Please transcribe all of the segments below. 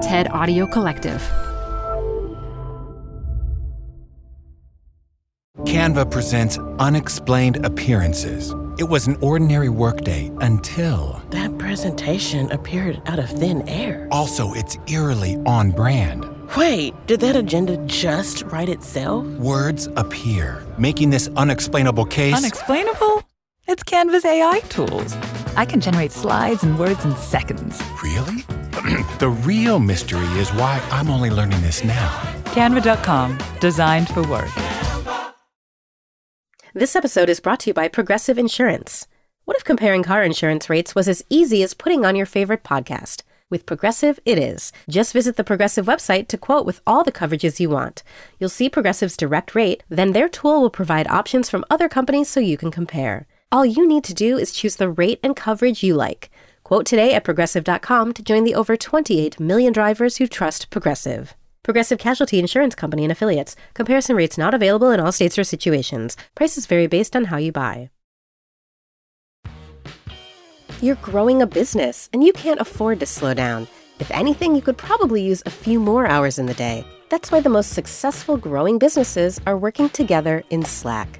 TED Audio Collective. Canva presents Unexplained Appearances. It was an ordinary workday until. That presentation appeared out of thin air. Also, it's eerily on brand. Wait, did that agenda just write itself? Words appear, making this unexplainable case. Unexplainable? It's Canva's AI tools. I can generate slides and words in seconds. Really? the real mystery is why I'm only learning this now. Canva.com, designed for work. This episode is brought to you by Progressive Insurance. What if comparing car insurance rates was as easy as putting on your favorite podcast? With Progressive, it is. Just visit the Progressive website to quote with all the coverages you want. You'll see Progressive's direct rate, then their tool will provide options from other companies so you can compare. All you need to do is choose the rate and coverage you like. Quote today at progressive.com to join the over 28 million drivers who trust Progressive. Progressive Casualty Insurance Company and affiliates. Comparison rates not available in all states or situations. Prices vary based on how you buy. You're growing a business and you can't afford to slow down. If anything, you could probably use a few more hours in the day. That's why the most successful growing businesses are working together in Slack.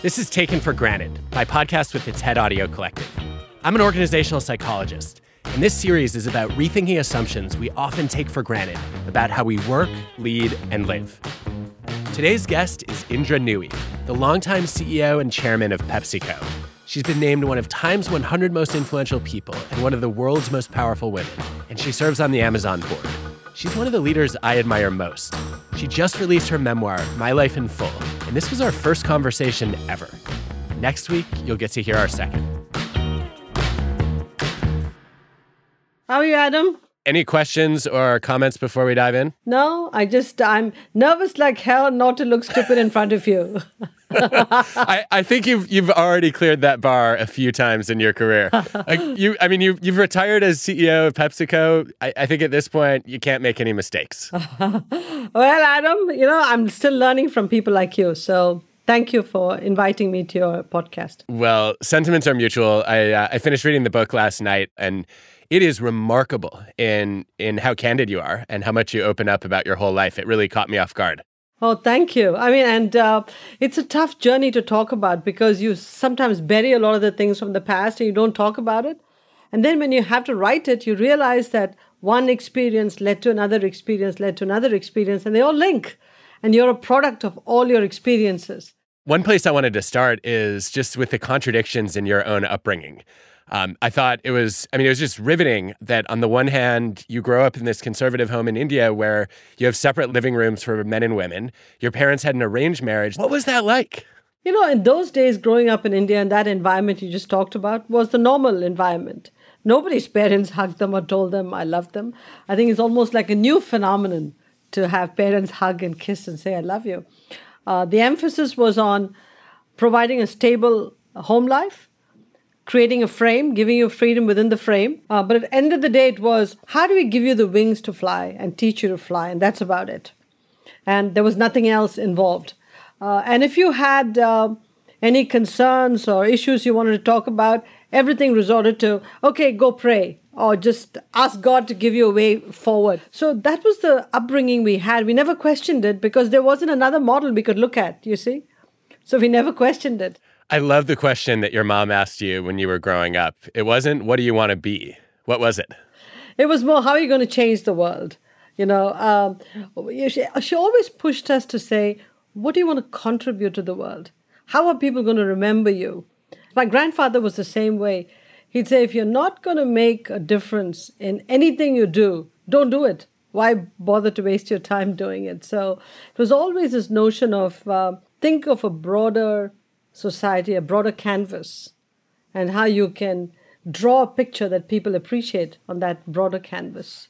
This is Taken for Granted, my podcast with the TED Audio Collective. I'm an organizational psychologist, and this series is about rethinking assumptions we often take for granted about how we work, lead, and live. Today's guest is Indra Nooyi, the longtime CEO and chairman of PepsiCo. She's been named one of Time's 100 most influential people and one of the world's most powerful women, and she serves on the Amazon board. She's one of the leaders I admire most. She just released her memoir, My Life in Full, and this was our first conversation ever. Next week, you'll get to hear our second. How are you, Adam? Any questions or comments before we dive in? No, I just, I'm nervous like hell not to look stupid in front of you. I, I think you've you've already cleared that bar a few times in your career. Like you, I mean, you you've retired as CEO of PepsiCo. I, I think at this point you can't make any mistakes. well, Adam, you know I'm still learning from people like you, so thank you for inviting me to your podcast. Well, sentiments are mutual. I uh, I finished reading the book last night, and it is remarkable in in how candid you are and how much you open up about your whole life. It really caught me off guard. Oh, thank you. I mean, and uh, it's a tough journey to talk about because you sometimes bury a lot of the things from the past and you don't talk about it. And then when you have to write it, you realize that one experience led to another experience, led to another experience, and they all link. And you're a product of all your experiences. One place I wanted to start is just with the contradictions in your own upbringing. Um, I thought it was, I mean, it was just riveting that on the one hand, you grow up in this conservative home in India where you have separate living rooms for men and women. Your parents had an arranged marriage. What was that like? You know, in those days, growing up in India and that environment you just talked about was the normal environment. Nobody's parents hugged them or told them, I love them. I think it's almost like a new phenomenon to have parents hug and kiss and say, I love you. Uh, the emphasis was on providing a stable home life creating a frame, giving you freedom within the frame. Uh, but at the end of the day, it was how do we give you the wings to fly and teach you to fly? And that's about it. And there was nothing else involved. Uh, and if you had uh, any concerns or issues you wanted to talk about, everything resorted to, okay, go pray or just ask God to give you a way forward. So that was the upbringing we had. We never questioned it because there wasn't another model we could look at, you see? So we never questioned it. I love the question that your mom asked you when you were growing up. It wasn't, what do you want to be? What was it? It was more, how are you going to change the world? You know, um, she, she always pushed us to say, what do you want to contribute to the world? How are people going to remember you? My grandfather was the same way. He'd say, if you're not going to make a difference in anything you do, don't do it. Why bother to waste your time doing it? So it was always this notion of uh, think of a broader society, a broader canvas, and how you can draw a picture that people appreciate on that broader canvas.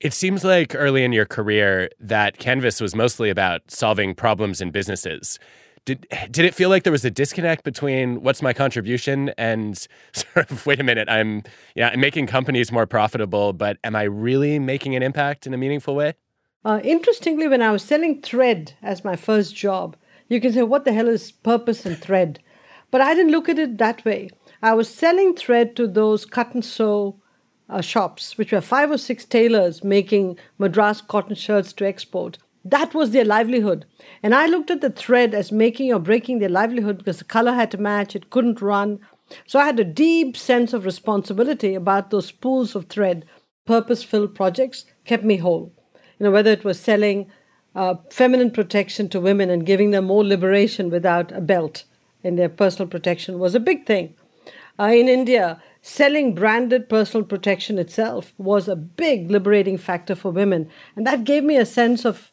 It seems like early in your career that Canvas was mostly about solving problems in businesses. Did did it feel like there was a disconnect between what's my contribution and sort of wait a minute, I'm yeah, I'm making companies more profitable, but am I really making an impact in a meaningful way? Uh, interestingly, when I was selling thread as my first job, you can say, what the hell is purpose and thread? But I didn't look at it that way. I was selling thread to those cut and sew uh, shops, which were five or six tailors making Madras cotton shirts to export. That was their livelihood. And I looked at the thread as making or breaking their livelihood because the color had to match, it couldn't run. So I had a deep sense of responsibility about those spools of thread. Purpose filled projects kept me whole. You know, whether it was selling uh, feminine protection to women and giving them more liberation without a belt in their personal protection was a big thing. Uh, in India, selling branded personal protection itself was a big liberating factor for women. And that gave me a sense of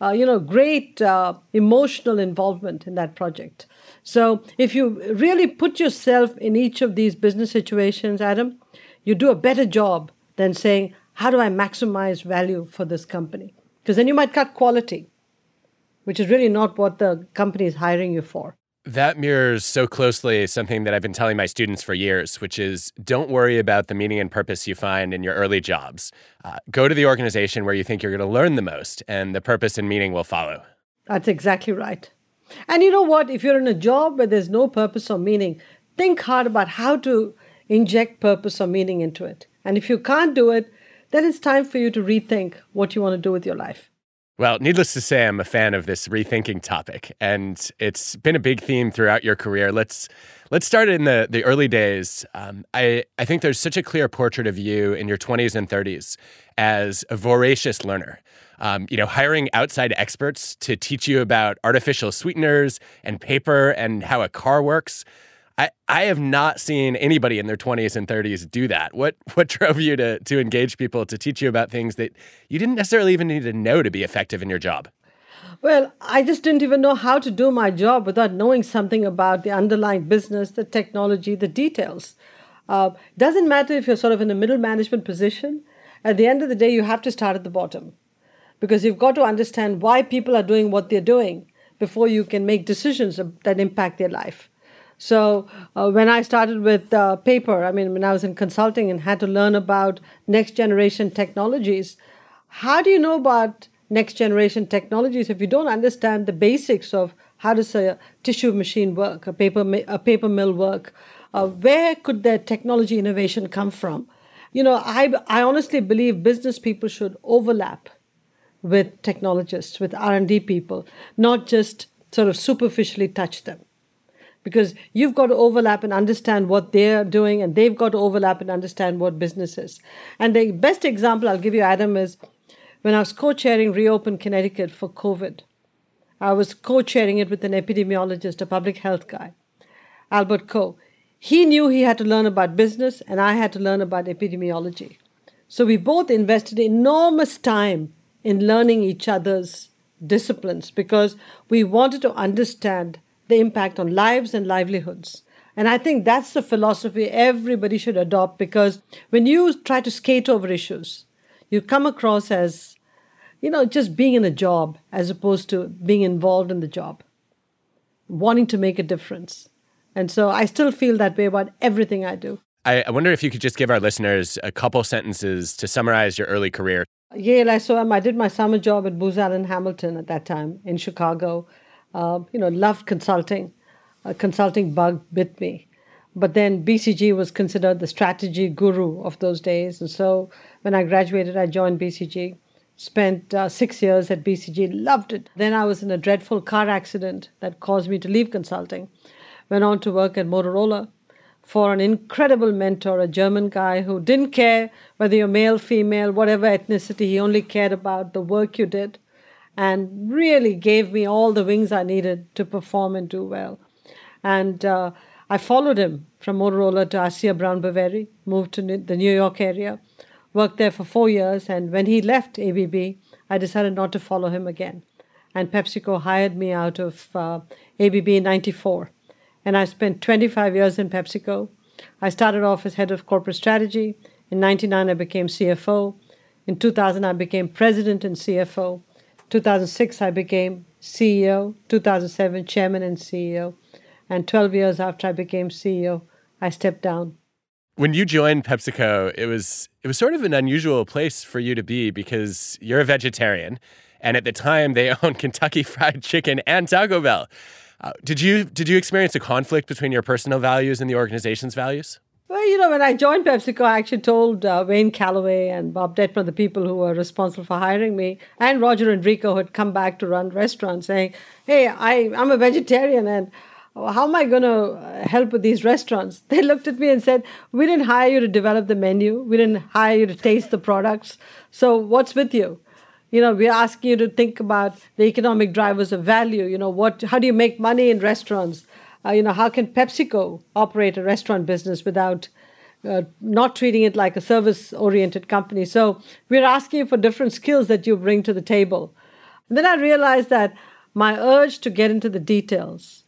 uh, you know, great uh, emotional involvement in that project. So if you really put yourself in each of these business situations, Adam, you do a better job than saying, how do I maximize value for this company? Because then you might cut quality, which is really not what the company is hiring you for. That mirrors so closely something that I've been telling my students for years, which is don't worry about the meaning and purpose you find in your early jobs. Uh, go to the organization where you think you're going to learn the most, and the purpose and meaning will follow. That's exactly right. And you know what? If you're in a job where there's no purpose or meaning, think hard about how to inject purpose or meaning into it. And if you can't do it, then it's time for you to rethink what you want to do with your life. Well, needless to say, I'm a fan of this rethinking topic, and it's been a big theme throughout your career. Let's let's start in the the early days. Um, I I think there's such a clear portrait of you in your 20s and 30s as a voracious learner. Um, you know, hiring outside experts to teach you about artificial sweeteners and paper and how a car works. I, I have not seen anybody in their 20s and 30s do that. What what drove you to to engage people to teach you about things that you didn't necessarily even need to know to be effective in your job? Well, I just didn't even know how to do my job without knowing something about the underlying business, the technology, the details. Uh, doesn't matter if you're sort of in a middle management position. At the end of the day, you have to start at the bottom because you've got to understand why people are doing what they're doing before you can make decisions that impact their life. So uh, when I started with uh, paper, I mean, when I was in consulting and had to learn about next generation technologies, how do you know about next generation technologies if you don't understand the basics of how does a tissue machine work, a paper a paper mill work? Uh, where could their technology innovation come from? You know, I I honestly believe business people should overlap with technologists, with R and D people, not just sort of superficially touch them because you've got to overlap and understand what they're doing, and they've got to overlap and understand what business is. And the best example I'll give you, Adam, is when I was co chairing Reopen Connecticut for COVID. I was co chairing it with an epidemiologist, a public health guy, Albert Ko. He knew he had to learn about business, and I had to learn about epidemiology. So we both invested enormous time in learning each other's disciplines because we wanted to understand the impact on lives and livelihoods. And I think that's the philosophy everybody should adopt because when you try to skate over issues, you come across as, you know, just being in a job as opposed to being involved in the job, wanting to make a difference. And so I still feel that way about everything I do. I, wonder if you could just give our listeners a couple sentences to summarize your early career. Yale, I saw him. Um, I did my summer job at Booz Allen Hamilton at that time in Chicago. Uh, you know, loved consulting. A consulting bug bit me. But then BCG was considered the strategy guru of those days. And so when I graduated, I joined BCG, spent uh, six years at BCG, loved it. Then I was in a dreadful car accident that caused me to leave consulting. Went on to work at Motorola for an incredible mentor, a German guy who didn't care whether you're male, female, whatever ethnicity, he only cared about the work you did and really gave me all the wings I needed to perform and do well. And uh, I followed him from Motorola to Asea Brown Boveri, moved to the New York area, worked there for four years, and when he left ABB, I decided not to follow him again. And PepsiCo hired me out of uh, ABB in 94. And I spent 25 years in PepsiCo. I started off as head of corporate strategy. In 99, I became CFO. In 2000, I became president and CFO. 2006, I became CEO. 2007, chairman and CEO. And 12 years after I became CEO, I stepped down. When you joined PepsiCo, it was it was sort of an unusual place for you to be because you're a vegetarian, and at the time they owned Kentucky Fried Chicken and Taco Bell. Uh, did you did you experience a conflict between your personal values and the organization's values? Well, you know, when I joined PepsiCo, I actually told uh, Wayne Calloway and Bob Dettmer, the people who were responsible for hiring me, and Roger Enrico, who had come back to run restaurants, saying, "Hey, I, I'm a vegetarian, and how am I going to uh, help with these restaurants?" They looked at me and said, "We didn't hire you to develop the menu. We didn't hire you to taste the products. So what's with you?" you know we're asking you to think about the economic drivers of value you know what how do you make money in restaurants uh, you know how can pepsico operate a restaurant business without uh, not treating it like a service oriented company so we're asking for different skills that you bring to the table and then i realized that my urge to get into the details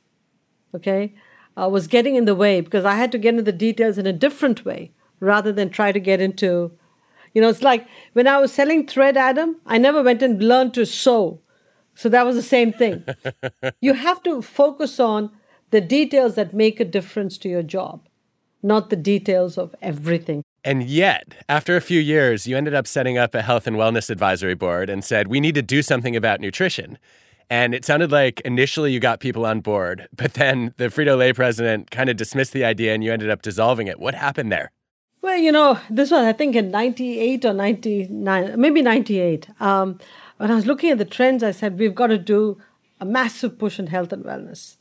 okay uh, was getting in the way because i had to get into the details in a different way rather than try to get into you know, it's like when I was selling thread, Adam, I never went and learned to sew. So that was the same thing. you have to focus on the details that make a difference to your job, not the details of everything. And yet, after a few years, you ended up setting up a health and wellness advisory board and said, we need to do something about nutrition. And it sounded like initially you got people on board, but then the Frito Lay president kind of dismissed the idea and you ended up dissolving it. What happened there? Well, you know, this was, I think, in 98 or 99, maybe 98. Um, when I was looking at the trends, I said, we've got to do a massive push in health and wellness.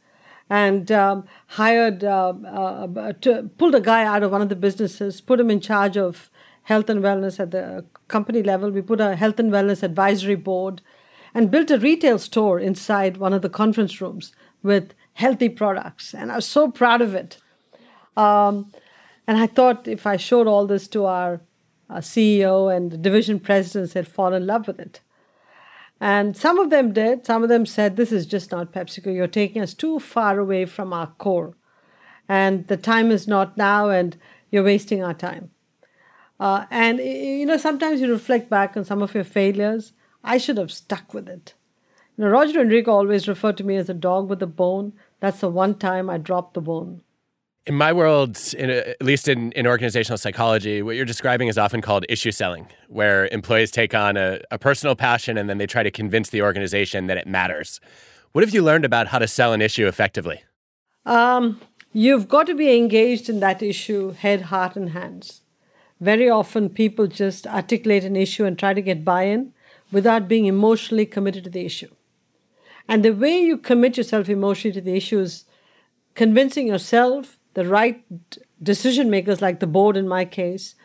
And um, hired, uh, uh, to, pulled a guy out of one of the businesses, put him in charge of health and wellness at the company level. We put a health and wellness advisory board and built a retail store inside one of the conference rooms with healthy products. And I was so proud of it. Um, and I thought if I showed all this to our, our CEO and division presidents, they'd fall in love with it. And some of them did. Some of them said, This is just not PepsiCo. You're taking us too far away from our core. And the time is not now, and you're wasting our time. Uh, and, you know, sometimes you reflect back on some of your failures. I should have stuck with it. You know, Roger Enrico always referred to me as a dog with a bone. That's the one time I dropped the bone. In my world, in a, at least in, in organizational psychology, what you're describing is often called issue selling, where employees take on a, a personal passion and then they try to convince the organization that it matters. What have you learned about how to sell an issue effectively? Um, you've got to be engaged in that issue head, heart, and hands. Very often, people just articulate an issue and try to get buy in without being emotionally committed to the issue. And the way you commit yourself emotionally to the issue is convincing yourself the right decision makers, like the board in my case,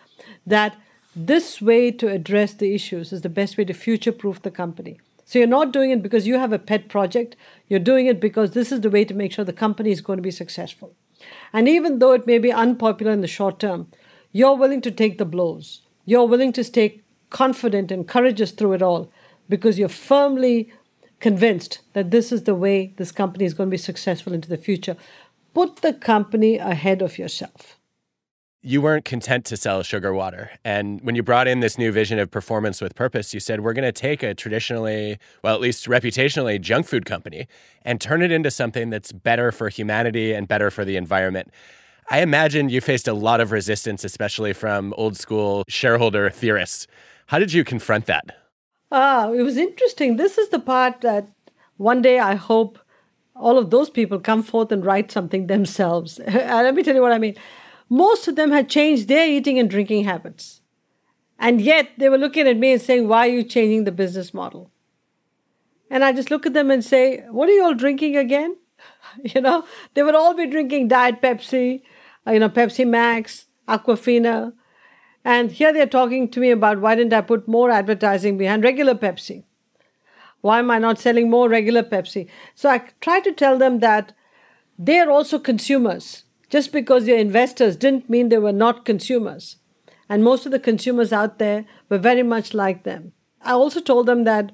that this way to address the issues is the best way to future proof the company. So you're not doing it because you have a pet project, you're doing it because this is the way to make sure the company is going to be successful. And even though it may be unpopular in the short term, you're willing to take the blows. You're willing to stay confident and courageous through it all because you're firmly convinced that this is the way this company is going to be successful into the future put the company ahead of yourself. You weren't content to sell sugar water. And when you brought in this new vision of performance with purpose, you said, we're going to take a traditionally, well, at least reputationally, junk food company and turn it into something that's better for humanity and better for the environment. I imagine you faced a lot of resistance, especially from old school shareholder theorists. How did you confront that? Ah, it was interesting. This is the part that one day I hope all of those people come forth and write something themselves. let me tell you what I mean. Most of them had changed their eating and drinking habits. And yet they were looking at me and saying, Why are you changing the business model? And I just look at them and say, What are you all drinking again? you know, they would all be drinking Diet Pepsi, uh, you know, Pepsi Max, Aquafina. And here they're talking to me about why didn't I put more advertising behind regular Pepsi? Why am I not selling more regular Pepsi? So I try to tell them that they are also consumers. Just because they're investors didn't mean they were not consumers. And most of the consumers out there were very much like them. I also told them that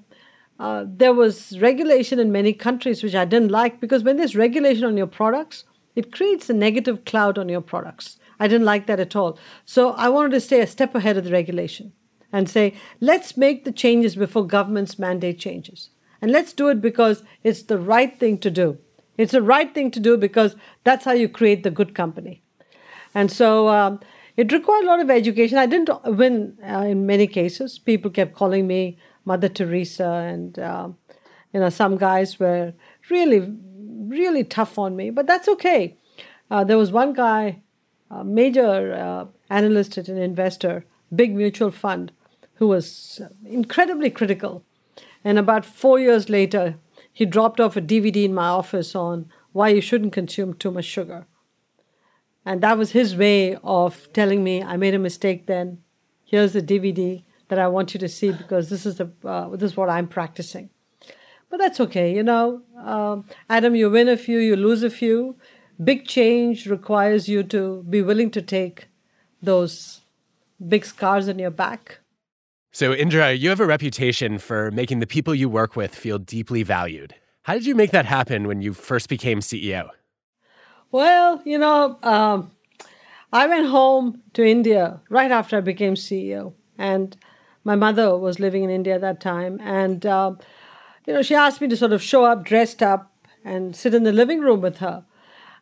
uh, there was regulation in many countries which I didn't like because when there's regulation on your products, it creates a negative cloud on your products. I didn't like that at all. So I wanted to stay a step ahead of the regulation and say, let's make the changes before governments mandate changes. And let's do it because it's the right thing to do. It's the right thing to do because that's how you create the good company. And so um, it required a lot of education. I didn't win uh, in many cases. People kept calling me Mother Teresa, and uh, you know some guys were really, really tough on me. But that's okay. Uh, there was one guy, a major uh, analyst at an investor, big mutual fund, who was incredibly critical. And about four years later, he dropped off a DVD in my office on why you shouldn't consume too much sugar. And that was his way of telling me I made a mistake then. Here's the DVD that I want you to see because this is the uh, this is what I'm practicing. But that's okay, you know. Um, Adam, you win a few, you lose a few. Big change requires you to be willing to take those big scars on your back. So, Indra, you have a reputation for making the people you work with feel deeply valued. How did you make that happen when you first became CEO? Well, you know, um, I went home to India right after I became CEO, and my mother was living in India at that time, and uh, you know, she asked me to sort of show up dressed up and sit in the living room with her,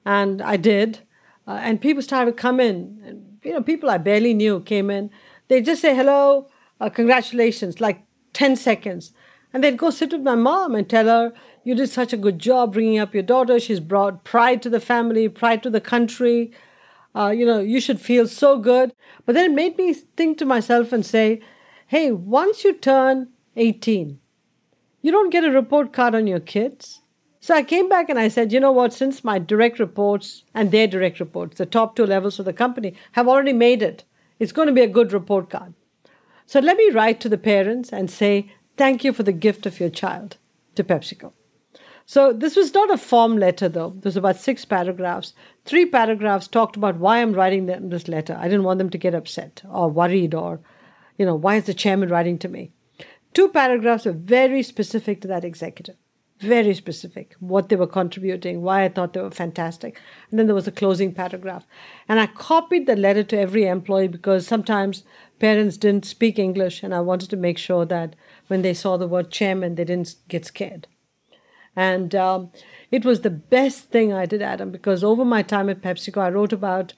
and I did, uh, and people started to come in, and you know, people I barely knew came in. They just say hello, uh, congratulations, like ten seconds, and they'd go sit with my mom and tell her, you did such a good job bringing up your daughter. She's brought pride to the family, pride to the country. Uh, you know, you should feel so good. But then it made me think to myself and say, hey, once you turn 18, you don't get a report card on your kids. So I came back and I said, you know what, since my direct reports and their direct reports, the top two levels of the company, have already made it, it's going to be a good report card. So let me write to the parents and say, thank you for the gift of your child to PepsiCo. So this was not a form letter, though. There was about six paragraphs. Three paragraphs talked about why I'm writing them this letter. I didn't want them to get upset or worried or, you know, why is the chairman writing to me? Two paragraphs were very specific to that executive. Very specific, what they were contributing, why I thought they were fantastic. And then there was a closing paragraph. And I copied the letter to every employee because sometimes parents didn't speak English, and I wanted to make sure that when they saw the word chairman, they didn't get scared. And um, it was the best thing I did, Adam, because over my time at PepsiCo, I wrote about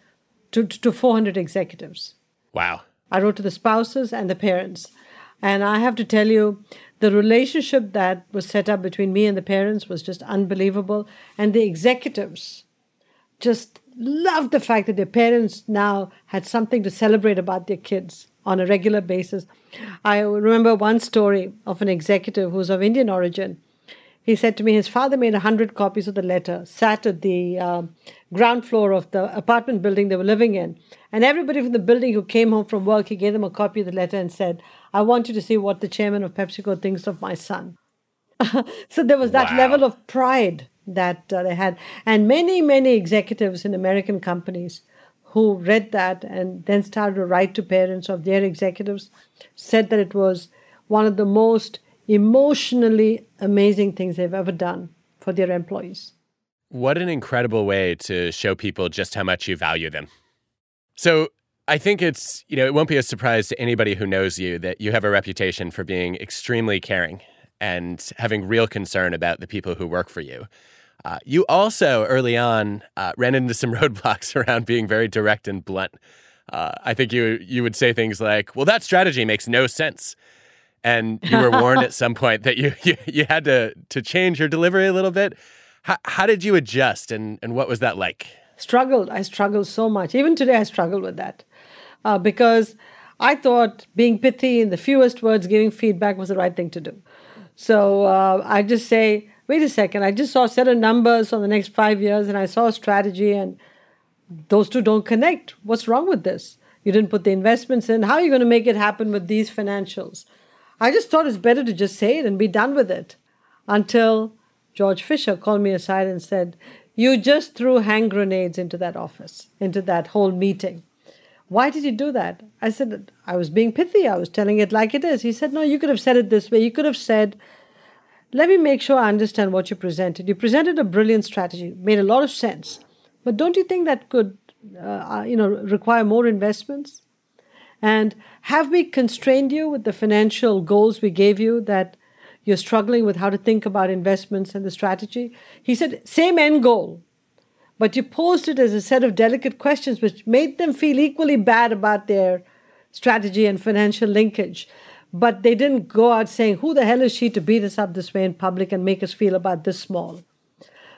to, to 400 executives. Wow. I wrote to the spouses and the parents. And I have to tell you, the relationship that was set up between me and the parents was just unbelievable. And the executives just loved the fact that their parents now had something to celebrate about their kids on a regular basis. I remember one story of an executive who's of Indian origin he said to me his father made a hundred copies of the letter, sat at the uh, ground floor of the apartment building they were living in, and everybody from the building who came home from work, he gave them a copy of the letter and said, "I want you to see what the chairman of PepsiCo thinks of my son." so there was that wow. level of pride that uh, they had, and many many executives in American companies who read that and then started to write to parents of their executives said that it was one of the most emotionally amazing things they've ever done for their employees. What an incredible way to show people just how much you value them. So, I think it's, you know, it won't be a surprise to anybody who knows you that you have a reputation for being extremely caring and having real concern about the people who work for you. Uh, you also, early on, uh, ran into some roadblocks around being very direct and blunt. Uh, I think you you would say things like, "Well, that strategy makes no sense," and you were warned at some point that you, you, you had to to change your delivery a little bit. How, how did you adjust, and and what was that like? Struggled. I struggled so much. Even today, I struggle with that uh, because I thought being pithy in the fewest words, giving feedback was the right thing to do. So uh, I just say, wait a second. I just saw a set of numbers for the next five years, and I saw a strategy, and those two don't connect. What's wrong with this? You didn't put the investments in. How are you going to make it happen with these financials? I just thought it's better to just say it and be done with it until George Fisher called me aside and said, You just threw hand grenades into that office, into that whole meeting. Why did you do that? I said, I was being pithy. I was telling it like it is. He said, No, you could have said it this way. You could have said, Let me make sure I understand what you presented. You presented a brilliant strategy, made a lot of sense. But don't you think that could, uh, uh you know, require more investments? And have we constrained you with the financial goals we gave you that you're struggling with how to think about investments and the strategy? He said, same end goal, but you posed it as a set of delicate questions which made them feel equally bad about their strategy and financial linkage. But they didn't go out saying, Who the hell is she to beat us up this way in public and make us feel about this small?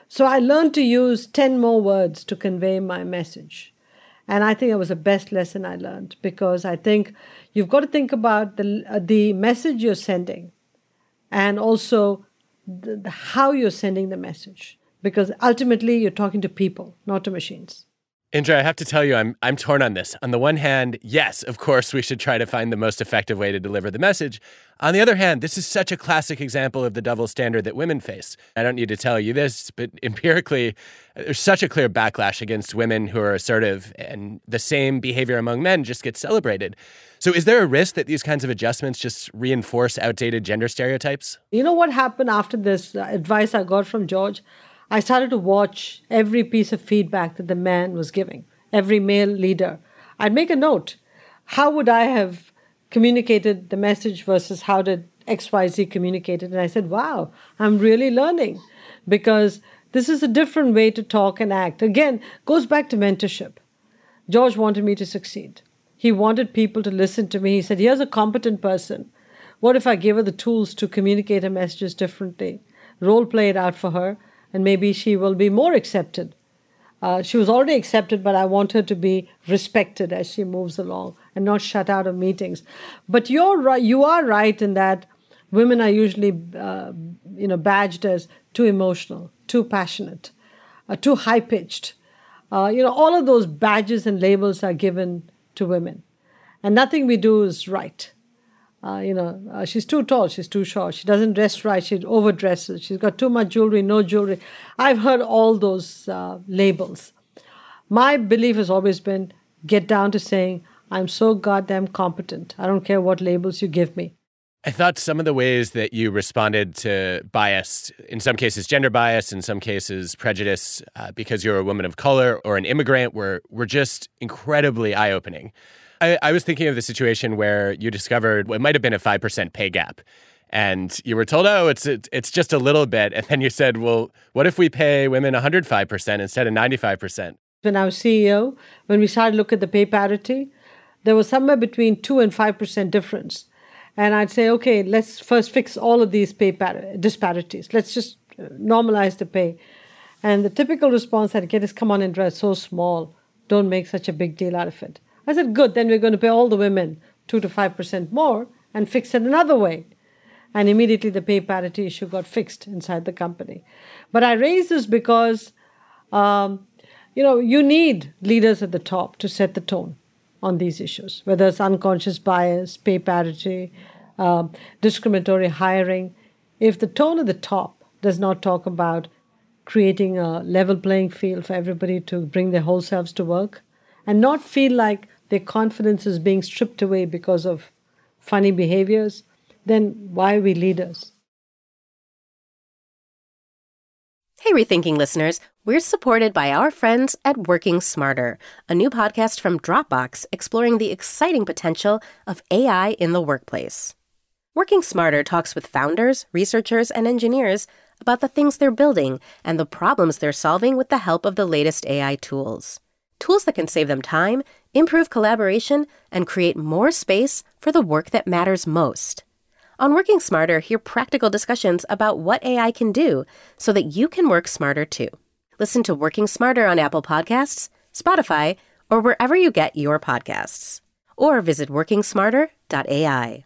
So I learned to use 10 more words to convey my message. And I think it was the best lesson I learned because I think you've got to think about the, uh, the message you're sending and also how you're sending the message because ultimately you're talking to people, not to machines. Indra, I have to tell you, I'm I'm torn on this. On the one hand, yes, of course, we should try to find the most effective way to deliver the message. On the other hand, this is such a classic example of the double standard that women face. I don't need to tell you this, but empirically, there's such a clear backlash against women who are assertive, and the same behavior among men just gets celebrated. So, is there a risk that these kinds of adjustments just reinforce outdated gender stereotypes? You know what happened after this advice I got from George? I started to watch every piece of feedback that the man was giving, every male leader. I'd make a note. How would I have communicated the message versus how did XYZ communicate it? And I said, wow, I'm really learning because this is a different way to talk and act. Again, goes back to mentorship. George wanted me to succeed. He wanted people to listen to me. He said, here's a competent person. What if I give her the tools to communicate her messages differently? Role play it out for her and maybe she will be more accepted. Uh, she was already accepted, but I want her to be respected as she moves along and not shut out of meetings. But you're right. You are right in that women are usually, uh, you know, badged as too emotional, too passionate, uh, too high pitched. Uh, you know, all of those badges and labels are given to women, and nothing we do is right. Uh, you know, uh, she's too tall, she's too short, she doesn't dress right, she overdresses, she's got too much jewelry, no jewelry. I've heard all those uh, labels. My belief has always been get down to saying, I'm so goddamn competent. I don't care what labels you give me. I thought some of the ways that you responded to bias, in some cases gender bias, in some cases prejudice, uh, because you're a woman of color or an immigrant, were were just incredibly eye opening. I, I was thinking of the situation where you discovered it might have been a 5% pay gap and you were told, "Oh, it's it's just a little bit," and then you said, "Well, what if we pay women 105 percent instead of 95 percent?" When I was CEO, when we started look at the pay parity, there was somewhere between two and five percent difference, and I'd say, "Okay, let's first fix all of these pay par- disparities. Let's just uh, normalize the pay." And the typical response I'd get is, "Come on, Indra, it's so small. Don't make such a big deal out of it." I said, good, then we're going to pay all the women 2 to 5% more and fix it another way. And immediately the pay parity issue got fixed inside the company. But I raise this because, um, you know, you need leaders at the top to set the tone on these issues, whether it's unconscious bias, pay parity, um, discriminatory hiring. If the tone at the top does not talk about creating a level playing field for everybody to bring their whole selves to work and not feel like their confidence is being stripped away because of funny behaviors, then why are we leaders? Hey, Rethinking listeners, we're supported by our friends at Working Smarter, a new podcast from Dropbox exploring the exciting potential of AI in the workplace. Working Smarter talks with founders, researchers, and engineers about the things they're building and the problems they're solving with the help of the latest AI tools. Tools that can save them time improve collaboration, and create more space for the work that matters most. On Working Smarter, hear practical discussions about what AI can do so that you can work smarter too. Listen to Working Smarter on Apple Podcasts, Spotify, or wherever you get your podcasts. Or visit workingsmarter.ai.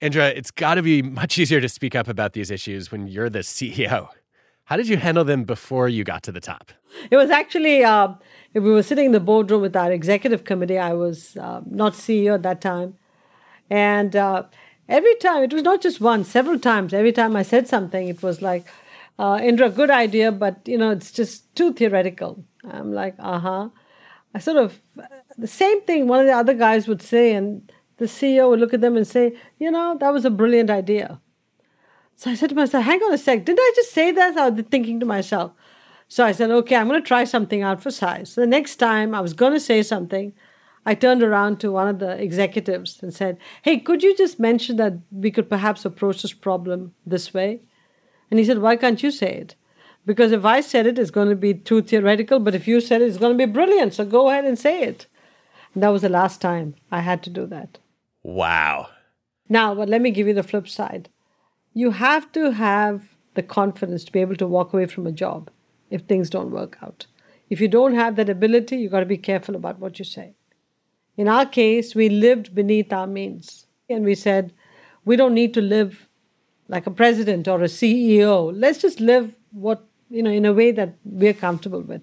Indra, it's got to be much easier to speak up about these issues when you're the CEO. How did you handle them before you got to the top? It was actually, uh, we were sitting in the boardroom with our executive committee. I was uh, not CEO at that time. And uh, every time, it was not just once, several times, every time I said something, it was like, uh, Indra, good idea, but you know, it's just too theoretical. I'm like, uh huh. I sort of, the same thing one of the other guys would say, and the CEO would look at them and say, you know, that was a brilliant idea. So I said to myself, hang on a sec, didn't I just say that? I was thinking to myself. So I said, okay, I'm going to try something out for size. So the next time I was going to say something, I turned around to one of the executives and said, hey, could you just mention that we could perhaps approach this problem this way? And he said, why can't you say it? Because if I said it, it's going to be too theoretical, but if you said it, it's going to be brilliant. So go ahead and say it. And that was the last time I had to do that. Wow. Now, but let me give you the flip side. You have to have the confidence to be able to walk away from a job if things don't work out. If you don't have that ability, you've got to be careful about what you say. In our case, we lived beneath our means. And we said, we don't need to live like a president or a CEO. Let's just live what, you know, in a way that we're comfortable with.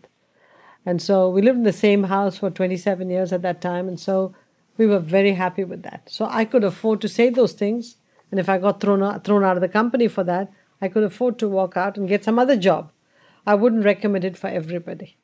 And so we lived in the same house for 27 years at that time. And so we were very happy with that. So I could afford to say those things. And if I got thrown out, thrown out of the company for that, I could afford to walk out and get some other job. I wouldn't recommend it for everybody.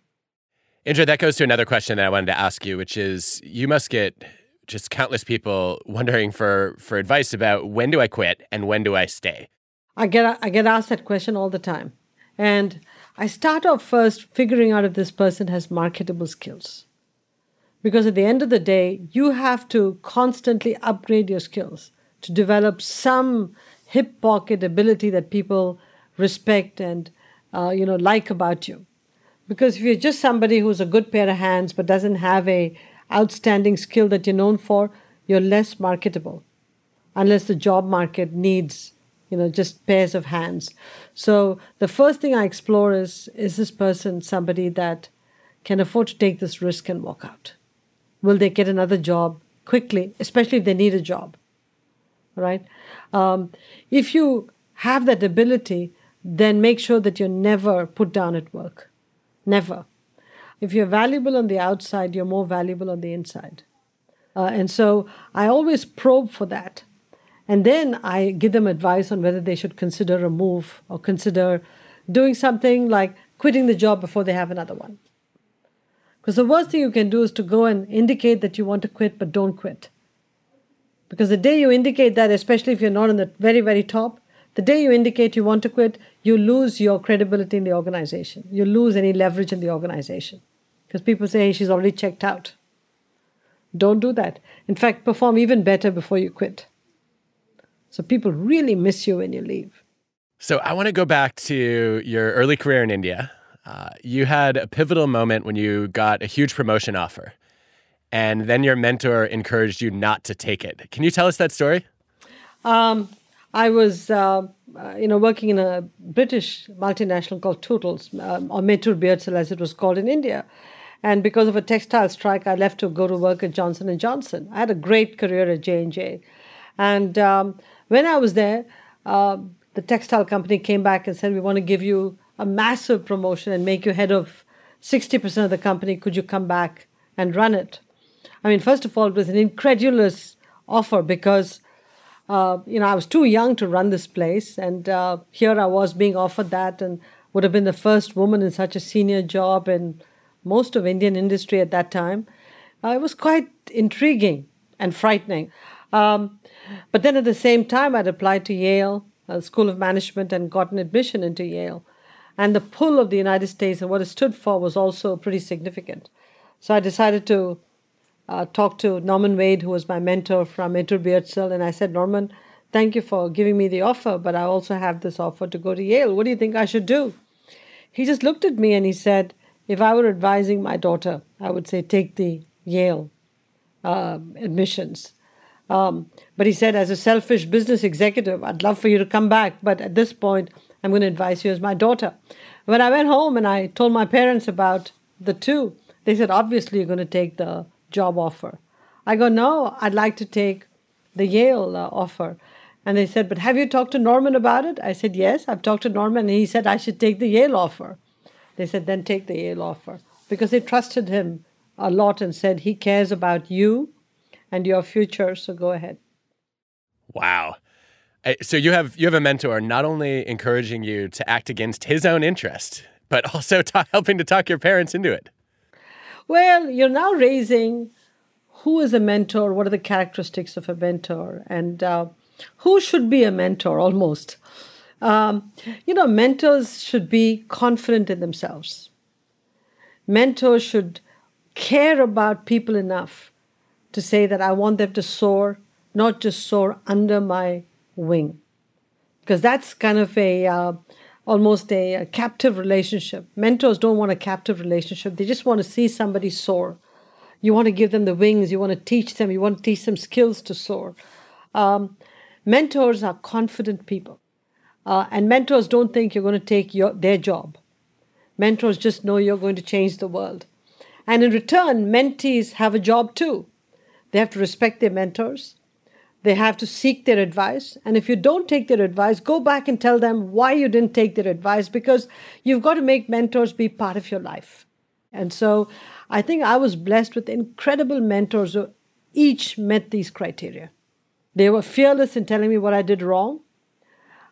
Indra, that goes to another question that I wanted to ask you, which is you must get just countless people wondering for for advice about when do I quit and when do I stay. I get I get asked that question all the time, and I start off first figuring out if this person has marketable skills, because at the end of the day, you have to constantly upgrade your skills to develop some hip pocket ability that people respect and uh, you know like about you. Because if you're just somebody who's a good pair of hands but doesn't have a outstanding skill that you're known for, you're less marketable. Unless the job market needs you know just pairs of hands. So the first thing i explore is is this person somebody that can afford to take this risk and walk out will they get another job quickly especially if they need a job right um, if you have that ability then make sure that you're never put down at work never if you're valuable on the outside, you're more valuable on the inside. Uh, and so I always probe for that. And then I give them advice on whether they should consider a move or consider doing something like quitting the job before they have another one. Because the worst thing you can do is to go and indicate that you want to quit, but don't quit. Because the day you indicate that, especially if you're not in the very, very top, the day you indicate you want to quit, you lose your credibility in the organization. You lose any leverage in the organization. Because people say, hey, she's already checked out. Don't do that. In fact, perform even better before you quit. So people really miss you when you leave. So I want to go back to your early career in India. Uh, you had a pivotal moment when you got a huge promotion offer, and then your mentor encouraged you not to take it. Can you tell us that story? Um, I was, uh, uh, you know, working in a British multinational called Tootal's, um, or Mettur Beardsell as it was called in India. And because of a textile strike, I left to go to work at Johnson and Johnson. I had a great career at J and J, and um, when I was there, uh, the textile company came back and said, "We want to give you a massive promotion and make you head of sixty percent of the company. Could you come back and run it?" I mean, first of all, it was an incredulous offer because. Uh, you know, I was too young to run this place, and uh, here I was being offered that, and would have been the first woman in such a senior job, in most of Indian industry at that time, uh, it was quite intriguing and frightening. Um, but then at the same time, I'd applied to Yale uh, School of Management and gotten admission into Yale. And the pull of the United States and what it stood for was also pretty significant. So I decided to uh, talk to Norman Wade, who was my mentor from Mettur Beardsell, and I said, Norman, thank you for giving me the offer, but I also have this offer to go to Yale. What do you think I should do? He just looked at me and he said, if I were advising my daughter, I would say take the Yale uh, admissions. Um, but he said, as a selfish business executive, I'd love for you to come back, but at this point, I'm going to advise you as my daughter. When I went home and I told my parents about the two, they said, obviously, you're going to take the job offer. I go, no, I'd like to take the Yale uh, offer. And they said, But have you talked to Norman about it? I said, Yes, I've talked to Norman. And he said, I should take the Yale offer. They said, Then take the Yale offer. Because they trusted him a lot and said, He cares about you and your future, so go ahead. Wow. So you have you have a mentor not only encouraging you to act against his own interest, but also helping to talk your parents into it. Well, you're now raising who is a mentor, what are the characteristics of a mentor, and uh, who should be a mentor almost. Um, you know, mentors should be confident in themselves. Mentors should care about people enough to say that I want them to soar, not just soar under my wing. Because that's kind of a uh, almost a, a captive relationship. Mentors don't want a captive relationship. They just want to see somebody soar. You want to give them the wings. You want to teach them. You want to teach them skills to soar. Um, mentors are confident people. Uh, and mentors don't think you're going to take your, their job. Mentors just know you're going to change the world. And in return, mentees have a job too. They have to respect their mentors. They have to seek their advice. And if you don't take their advice, go back and tell them why you didn't take their advice because you've got to make mentors be part of your life. And so I think I was blessed with incredible mentors who each met these criteria. They were fearless in telling me what I did wrong.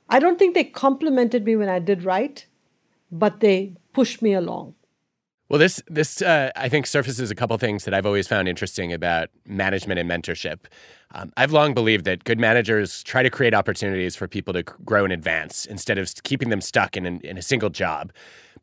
I don't think they complimented me when I did right, but they pushed me along. Well, this this uh, I think surfaces a couple things that I've always found interesting about management and mentorship. Um, I've long believed that good managers try to create opportunities for people to grow and advance instead of keeping them stuck in, in a single job.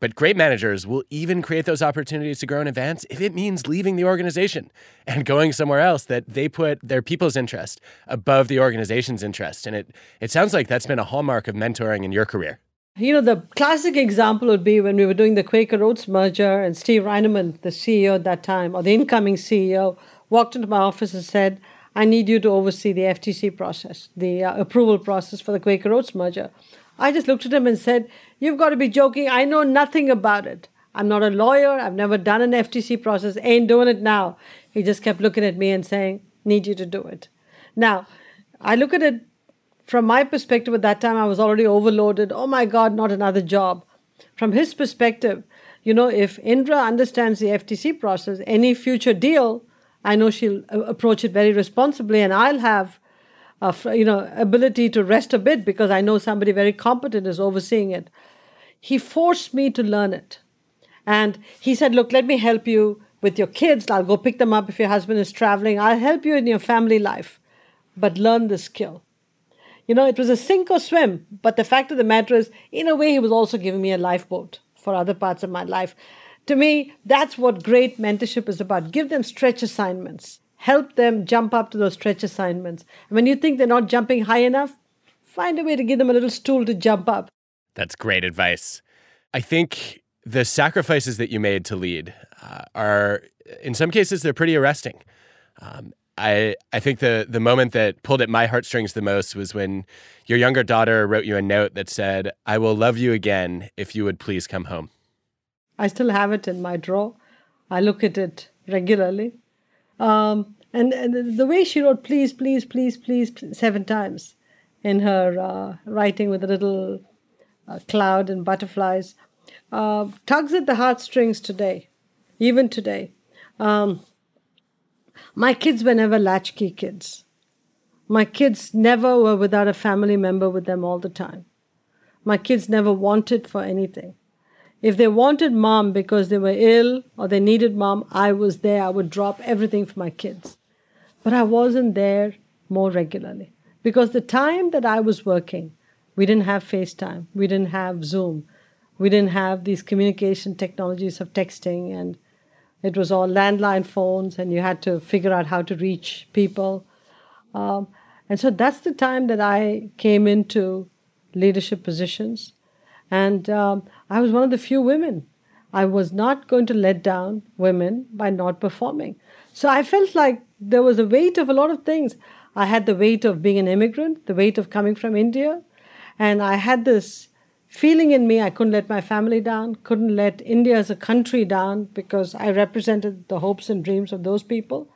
But great managers will even create those opportunities to grow and advance if it means leaving the organization and going somewhere else that they put their people's interest above the organization's interest. And it, it sounds like that's been a hallmark of mentoring in your career. You know, the classic example would be when we were doing the Quaker Oats merger, and Steve Reinemund, the CEO at that time, or the incoming CEO, walked into my office and said, I need you to oversee the FTC process, the uh, approval process for the Quaker Oats merger. I just looked at him and said, You've got to be joking. I know nothing about it. I'm not a lawyer. I've never done an FTC process. Ain't doing it now. He just kept looking at me and saying, Need you to do it. Now, I look at it from my perspective, at that time, I was already overloaded. Oh my God, not another job. From his perspective, you know, if Indra understands the FTC process, any future deal, I know she'll uh, approach it very responsibly, and I'll have, uh, a, you know, ability to rest a bit because I know somebody very competent is overseeing it. He forced me to learn it, and he said, "Look, let me help you with your kids. I'll go pick them up if your husband is traveling. I'll help you in your family life, but learn the skill." You know, it was a sink or swim. But the fact of the matter is, in a way, he was also giving me a lifeboat for other parts of my life. To me, that's what great mentorship is about. Give them stretch assignments, help them jump up to those stretch assignments. And when you think they're not jumping high enough, find a way to give them a little stool to jump up. That's great advice. I think the sacrifices that you made to lead uh, are, in some cases, they're pretty arresting. Um, I I think the the moment that pulled at my heartstrings the most was when your younger daughter wrote you a note that said, "I will love you again if you would please come home." I still have it in my drawer. I look at it regularly. Um, and, and the way she wrote please, please, please, please seven times in her uh, writing with a little uh, cloud and butterflies uh, tugs at the heartstrings today, even today. Um, my kids were never latchkey kids. My kids never were without a family member with them all the time. My kids never wanted for anything. If they wanted mom because they were ill or they needed mom, I was there. I would drop everything for my kids. But I wasn't there more regularly because the time that I was working, we didn't have FaceTime, we didn't have Zoom, we didn't have these communication technologies of texting and it was all landline phones, and you had to figure out how to reach people. Um, and so that's the time that I came into leadership positions. And um, I was one of the few women. I was not going to let down women by not performing. So I felt like there was a weight of a lot of things. I had the weight of being an immigrant, the weight of coming from India, and I had this feeling in me I couldn't let my family down, couldn't let India as a country down because I represented the hopes and dreams of those people.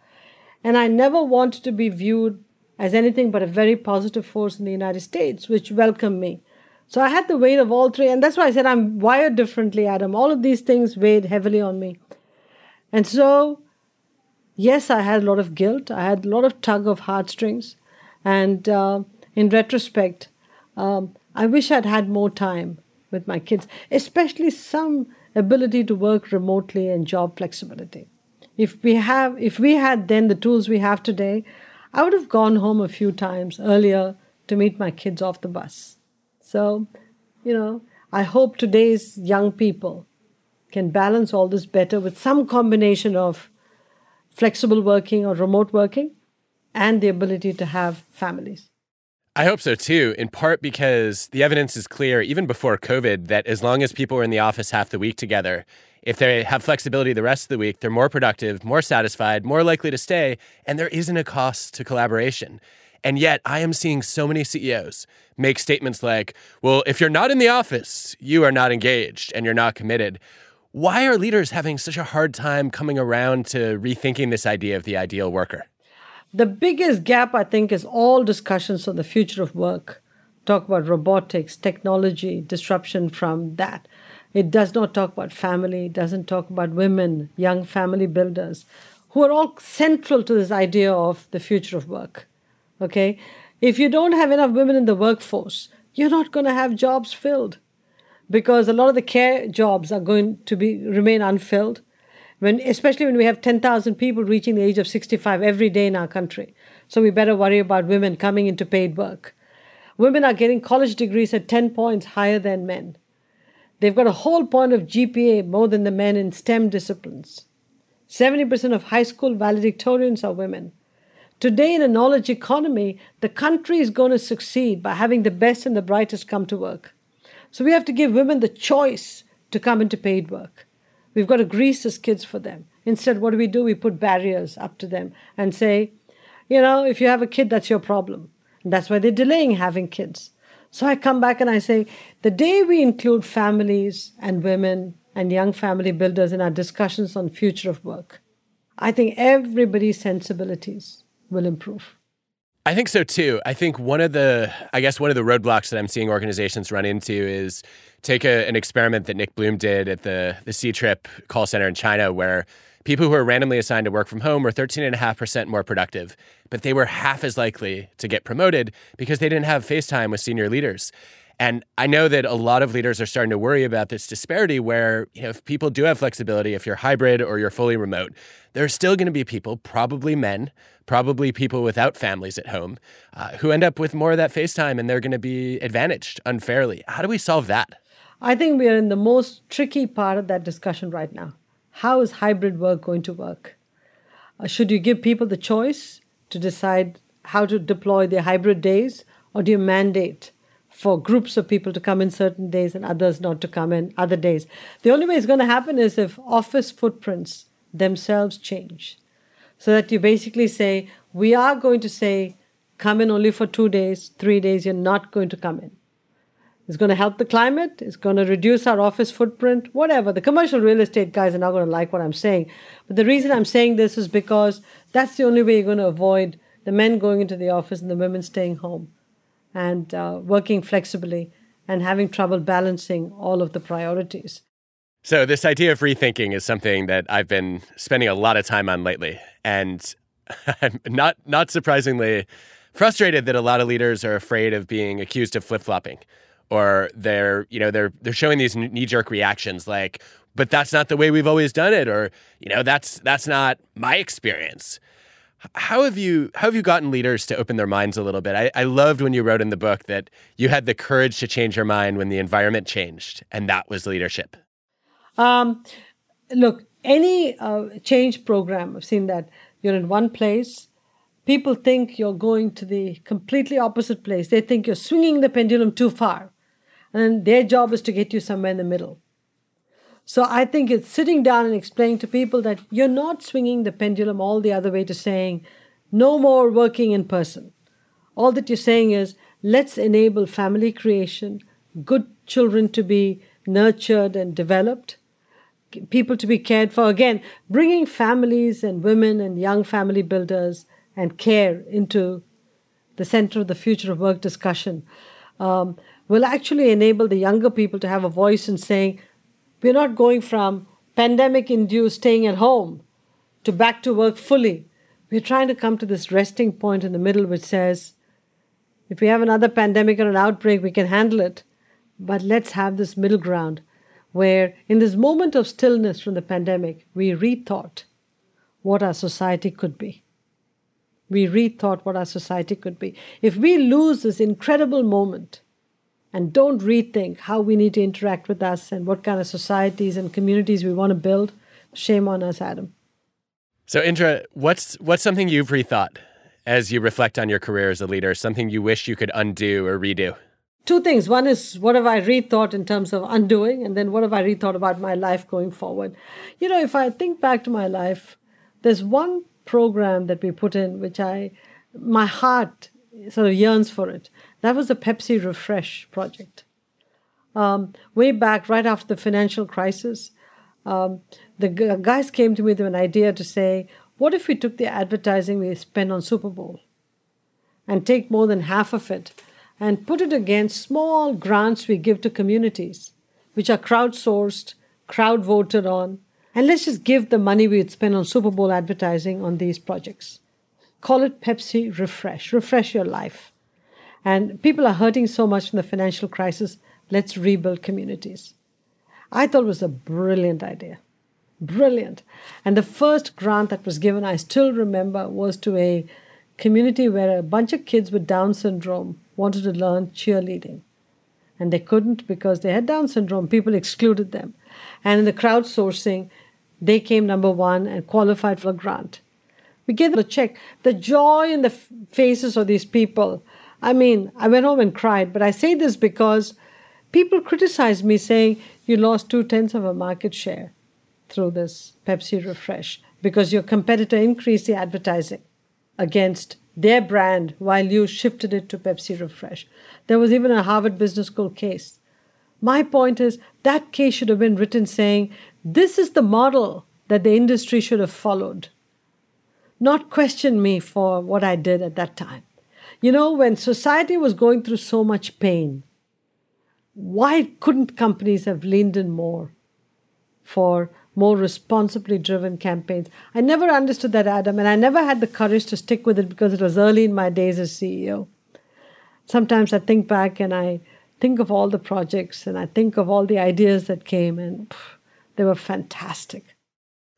And I never wanted to be viewed as anything but a very positive force in the United States, which welcomed me. So I had the weight of all three, and that's why I said I'm wired differently, Adam. All of these things weighed heavily on me. And so, yes, I had a lot of guilt. I had a lot of tug of heartstrings. And uh, in retrospect, um, I wish I'd had more time with my kids, especially some ability to work remotely and job flexibility. If we have, if we had then the tools we have today, I would have gone home a few times earlier to meet my kids off the bus. So, you know, I hope today's young people can balance all this better with some combination of flexible working or remote working and the ability to have families. I hope so too, in part because the evidence is clear, even before COVID, that as long as people are in the office half the week together, if they have flexibility the rest of the week, they're more productive, more satisfied, more likely to stay, and there isn't a cost to collaboration. And yet, I am seeing so many CEOs make statements like, well, if you're not in the office, you are not engaged and you're not committed. Why are leaders having such a hard time coming around to rethinking this idea of the ideal worker? The biggest gap, I think, is all discussions on the future of work. Talk about robotics, technology, disruption from that. It does not talk about family, it doesn't talk about women, young family builders, who are all central to this idea of the future of work. Okay? If you don't have enough women in the workforce, you're not going to have jobs filled because a lot of the care jobs are going to be remain unfilled when especially when we have 10,000 people reaching the age of 65 every day in our country. So we better worry about women coming into paid work. Women are getting college degrees at 10 points higher than men. They've got a whole point of GPA more than the men in STEM disciplines. 70% of high school valedictorians are women. Today, in a knowledge economy, the country is going to succeed by having the best and the brightest come to work. So we have to give women the choice to come into paid work. We've got to grease the kids for them. Instead, what do we do? We put barriers up to them and say, you know, if you have a kid, that's your problem. And that's why they're delaying having kids. So I come back and I say, the day we include families and women and young family builders in our discussions on future of work, I think everybody's sensibilities will improve. I think so too. I think one of the, I guess, one of the roadblocks that I'm seeing organizations run into is take a, an experiment that Nick Bloom did at the the Ctrip call center in China, where people who are randomly assigned to work from home were 13.5% more productive, but they were half as likely to get promoted because they didn't have FaceTime with senior leaders. And I know that a lot of leaders are starting to worry about this disparity where, you know, if people do have flexibility, if you're hybrid or you're fully remote, there are still going to be people, probably men, probably people without families at home, uh, who end up with more of that FaceTime and they're going to be advantaged unfairly. How do we solve that? I think we are in the most tricky part of that discussion right now. How is hybrid work going to work? Uh, should you give people the choice to decide how to deploy their hybrid days, or do you mandate for groups of people to come in certain days and others not to come in other days? The only way it's going to happen is if office footprints themselves change. So that you basically say, we are going to say, come in only for two days, three days, you're not going to come in. It's going to help the climate. It's going to reduce our office footprint, whatever. The commercial real estate guys are not going to like what I'm saying. But the reason I'm saying this is because that's the only way you're going to avoid the men going into the office and the women staying home and uh, working flexibly and having trouble balancing all of the priorities. So, this idea of rethinking is something that I've been spending a lot of time on lately. And I'm not, not surprisingly frustrated that a lot of leaders are afraid of being accused of flip flopping or they're you know they're they're showing these knee jerk reactions like but that's not the way we've always done it or you know that's that's not my experience how have you how have you gotten leaders to open their minds a little bit? I, I loved when you wrote in the book that you had the courage to change your mind when the environment changed and that was leadership. Um, look any uh, change program i've seen that you're in one place. People think you're going to the completely opposite place. They think you're swinging the pendulum too far and their job is to get you somewhere in the middle. So I think it's sitting down and explaining to people that you're not swinging the pendulum all the other way to saying no more working in person. All that you're saying is let's enable family creation, good children to be nurtured and developed, people to be cared for. Again, bringing families and women and young family builders and care into the Center of the Future of Work discussion, um, will actually enable the younger people to have a voice in saying, we're not going from pandemic induced staying at home to back to work fully. We're trying to come to this resting point in the middle which says, if we have another pandemic or an outbreak, we can handle it. But let's have this middle ground where, in this moment of stillness from the pandemic, we rethought what our society could be. We rethought what our society could be. If we lose this incredible moment and don't rethink how we need to interact with us and what kind of societies and communities we want to build, shame on us, Adam. So, Indra, what's what's something you've rethought as you reflect on your career as a leader? Something you wish you could undo or redo? Two things. One is what have I rethought in terms of undoing, and then what have I rethought about my life going forward? You know, if I think back to my life, there's one program that we put in which I, my heart sort of yearns for it. That was the Pepsi Refresh project. Um, way back, right after the financial crisis, um, the g- guys came to me with an idea to say, what if we took the advertising we spend on Super Bowl and take more than half of it and put it against small grants we give to communities, which are crowdsourced, crowd voted on, and let's just give the money we'd spend on Super Bowl advertising on these projects. Call it Pepsi Refresh, refresh your life. And people are hurting so much from the financial crisis. Let's rebuild communities. I thought it was a brilliant idea. Brilliant. And the first grant that was given, I still remember, was to a community where a bunch of kids with Down syndrome wanted to learn cheerleading. And they couldn't because they had Down syndrome. People excluded them. And in the crowdsourcing, they came number one and qualified for a grant. We gave them a check. The joy in the faces of these people. I mean, I went home and cried, but I say this because people criticized me saying, you lost two tenths of a market share through this Pepsi Refresh because your competitor increased the advertising against their brand while you shifted it to Pepsi Refresh. There was even a Harvard Business School case. My point is that case should have been written saying, this is the model that the industry should have followed, not question me for what I did at that time. You know, when society was going through so much pain, why couldn't companies have leaned in more for more responsibly driven campaigns? I never understood that, Adam, and I never had the courage to stick with it because it was early in my days as CEO. Sometimes I think back and I think of all the projects and I think of all the ideas that came, and pff, they were fantastic.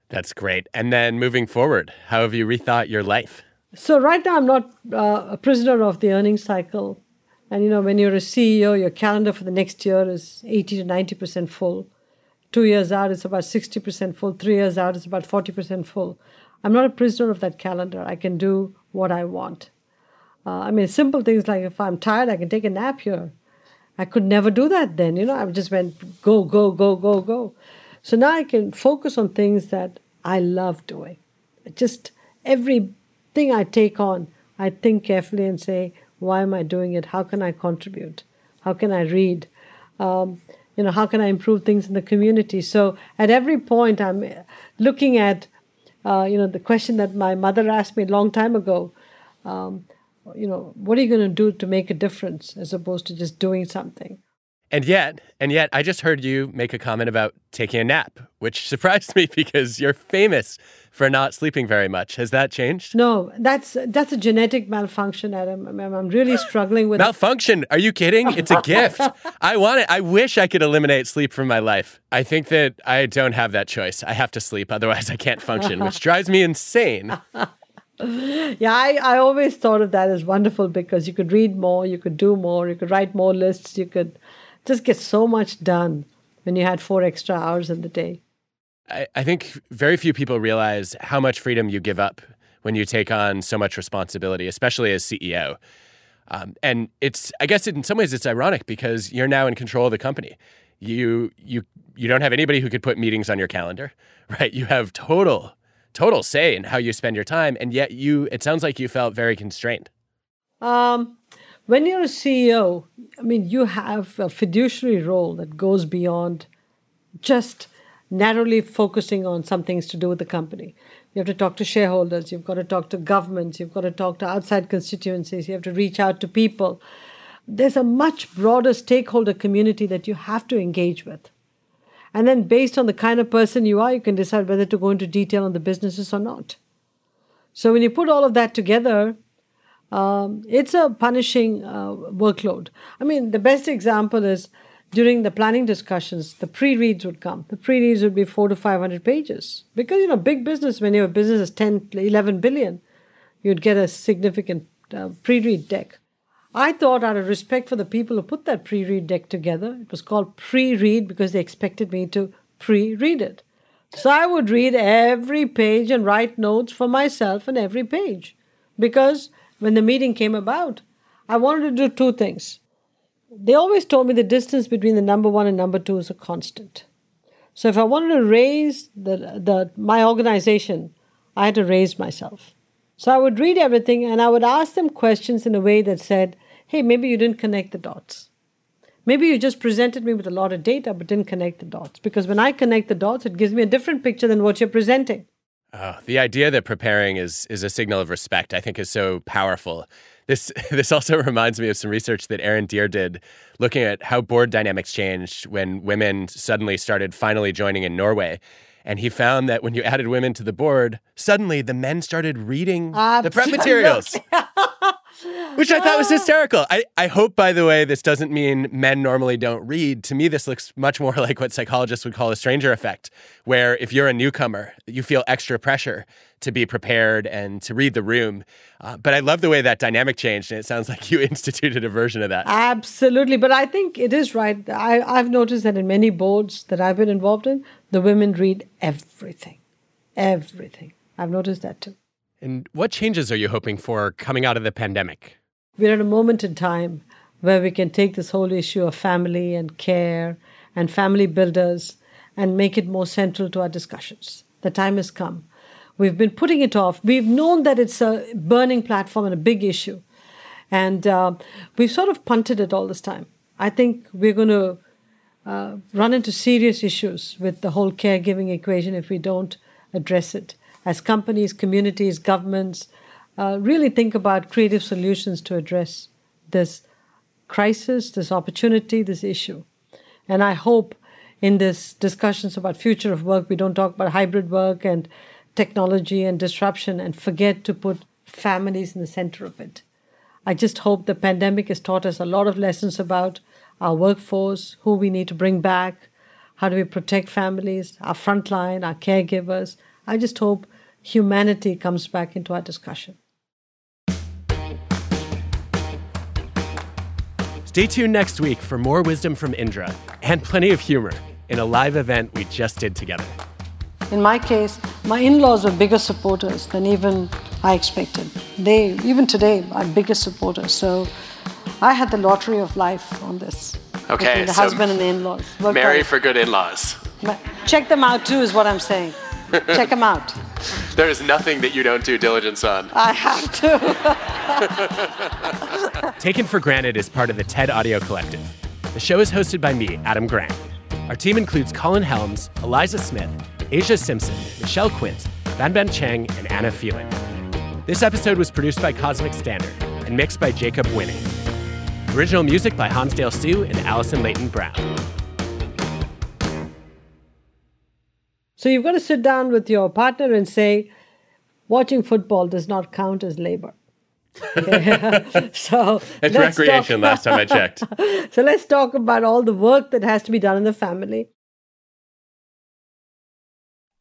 That's great. And then moving forward, how have you rethought your life? So, right now, I'm not uh, a prisoner of the earnings cycle. And you know, when you're a CEO, your calendar for the next year is 80 to 90% full. Two years out, it's about 60% full. Three years out, it's about 40% full. I'm not a prisoner of that calendar. I can do what I want. Uh, I mean, simple things like if I'm tired, I can take a nap here. I could never do that then. You know, I just went go, go, go, go, go. So now I can focus on things that I love doing. Just everything I take on, I think carefully and say, why am I doing it? How can I contribute? How can I read? Um, you know, how can I improve things in the community? So at every point, I'm looking at, uh, you know, the question that my mother asked me a long time ago. Um, you know, what are you going to do to make a difference as opposed to just doing something? And yet, and yet, I just heard you make a comment about taking a nap, which surprised me because you're famous for not sleeping very much. Has that changed? No, that's that's a genetic malfunction, Adam. I'm, I'm really struggling with it. malfunction. Are you kidding? It's a gift. I want it. I wish I could eliminate sleep from my life. I think that I don't have that choice. I have to sleep, otherwise I can't function, which drives me insane. yeah, I, I always thought of that as wonderful because you could read more, you could do more, you could write more lists, you could just get so much done when you had four extra hours in the day. I, I think very few people realize how much freedom you give up when you take on so much responsibility, especially as CEO. Um, and it's, I guess, in some ways, it's ironic because you're now in control of the company. You you you don't have anybody who could put meetings on your calendar, right? You have total total say in how you spend your time, and yet you. It sounds like you felt very constrained. Um, when you're a CEO, I mean, you have a fiduciary role that goes beyond just narrowly focusing on some things to do with the company. You have to talk to shareholders, you've got to talk to governments, you've got to talk to outside constituencies, you have to reach out to people. There's a much broader stakeholder community that you have to engage with. And then, based on the kind of person you are, you can decide whether to go into detail on the businesses or not. So, when you put all of that together, um, it's a punishing uh, workload. I mean, the best example is during the planning discussions, the pre-reads would come. The pre-reads would be four to 500 pages. Because, you know, big business, when your business is 10, 11 billion, you'd get a significant uh, pre-read deck. I thought out of respect for the people who put that pre-read deck together, it was called pre-read because they expected me to pre-read it. So I would read every page and write notes for myself on every page. Because when the meeting came about, I wanted to do two things they always told me the distance between the number one and number two is a constant. So if I wanted to raise the, the my organization, I had to raise myself. So I would read everything and I would ask them questions in a way that said, hey, maybe you didn't connect the dots. Maybe you just presented me with a lot of data but didn't connect the dots. Because when I connect the dots, it gives me a different picture than what you're presenting. Oh, the idea that preparing is is a signal of respect, I think, is so powerful. This this also reminds me of some research that Aaron Dhir did, looking at how board dynamics changed when women suddenly started finally joining in Norway. And he found that when you added women to the board, suddenly the men started reading Absolutely. the prep materials. Which I thought was hysterical. I, I hope, by the way, this doesn't mean men normally don't read. To me, this looks much more like what psychologists would call a stranger effect, where if you're a newcomer, you feel extra pressure to be prepared and to read the room. Uh, but I love the way that dynamic changed, and it sounds like you instituted a version of that. Absolutely. But I think it is right. I, I've noticed that in many boards that I've been involved in, the women read everything. Everything. I've noticed that too. And what changes are you hoping for coming out of the pandemic? We're at a moment in time where we can take this whole issue of family and care and family builders and make it more central to our discussions. The time has come. We've been putting it off. We've known that it's a burning platform and a big issue. And uh, we've sort of punted it all this time. I think we're going to uh, run into serious issues with the whole caregiving equation if we don't address it as companies, communities, governments uh, really think about creative solutions to address this crisis, this opportunity, this issue. And I hope in this discussions about future of work, we don't talk about hybrid work and technology and disruption and forget to put families in the center of it. I just hope the pandemic has taught us a lot of lessons about our workforce, who we need to bring back, how do we protect families, our frontline, our caregivers. I just hope humanity comes back into our discussion. Stay tuned next week for more wisdom from Indra and plenty of humor in a live event we just did together. In my case, my in laws were bigger supporters than even I expected. They, even today, are bigger supporters. So I had the lottery of life on this. Okay. The so husband and the in laws. Marry for good in laws. Check them out too, is what I'm saying. Check them out. There is nothing that you don't do diligence on. I have to. Taken for Granted is part of the TED Audio Collective. The show is hosted by me, Adam Grant. Our team includes Colin Helms, Eliza Smith, Asia Simpson, Michelle Quint, Banban Cheng, and Anna Phelan. This episode was produced by Cosmic Standard and mixed by Jacob Winning. Original music by Hansdale Hsu and Allison Leyton-Brown. So you've got to sit down with your partner and say, watching football does not count as labor. so it's recreation talk, last time I checked. so let's talk about all the work that has to be done in the family.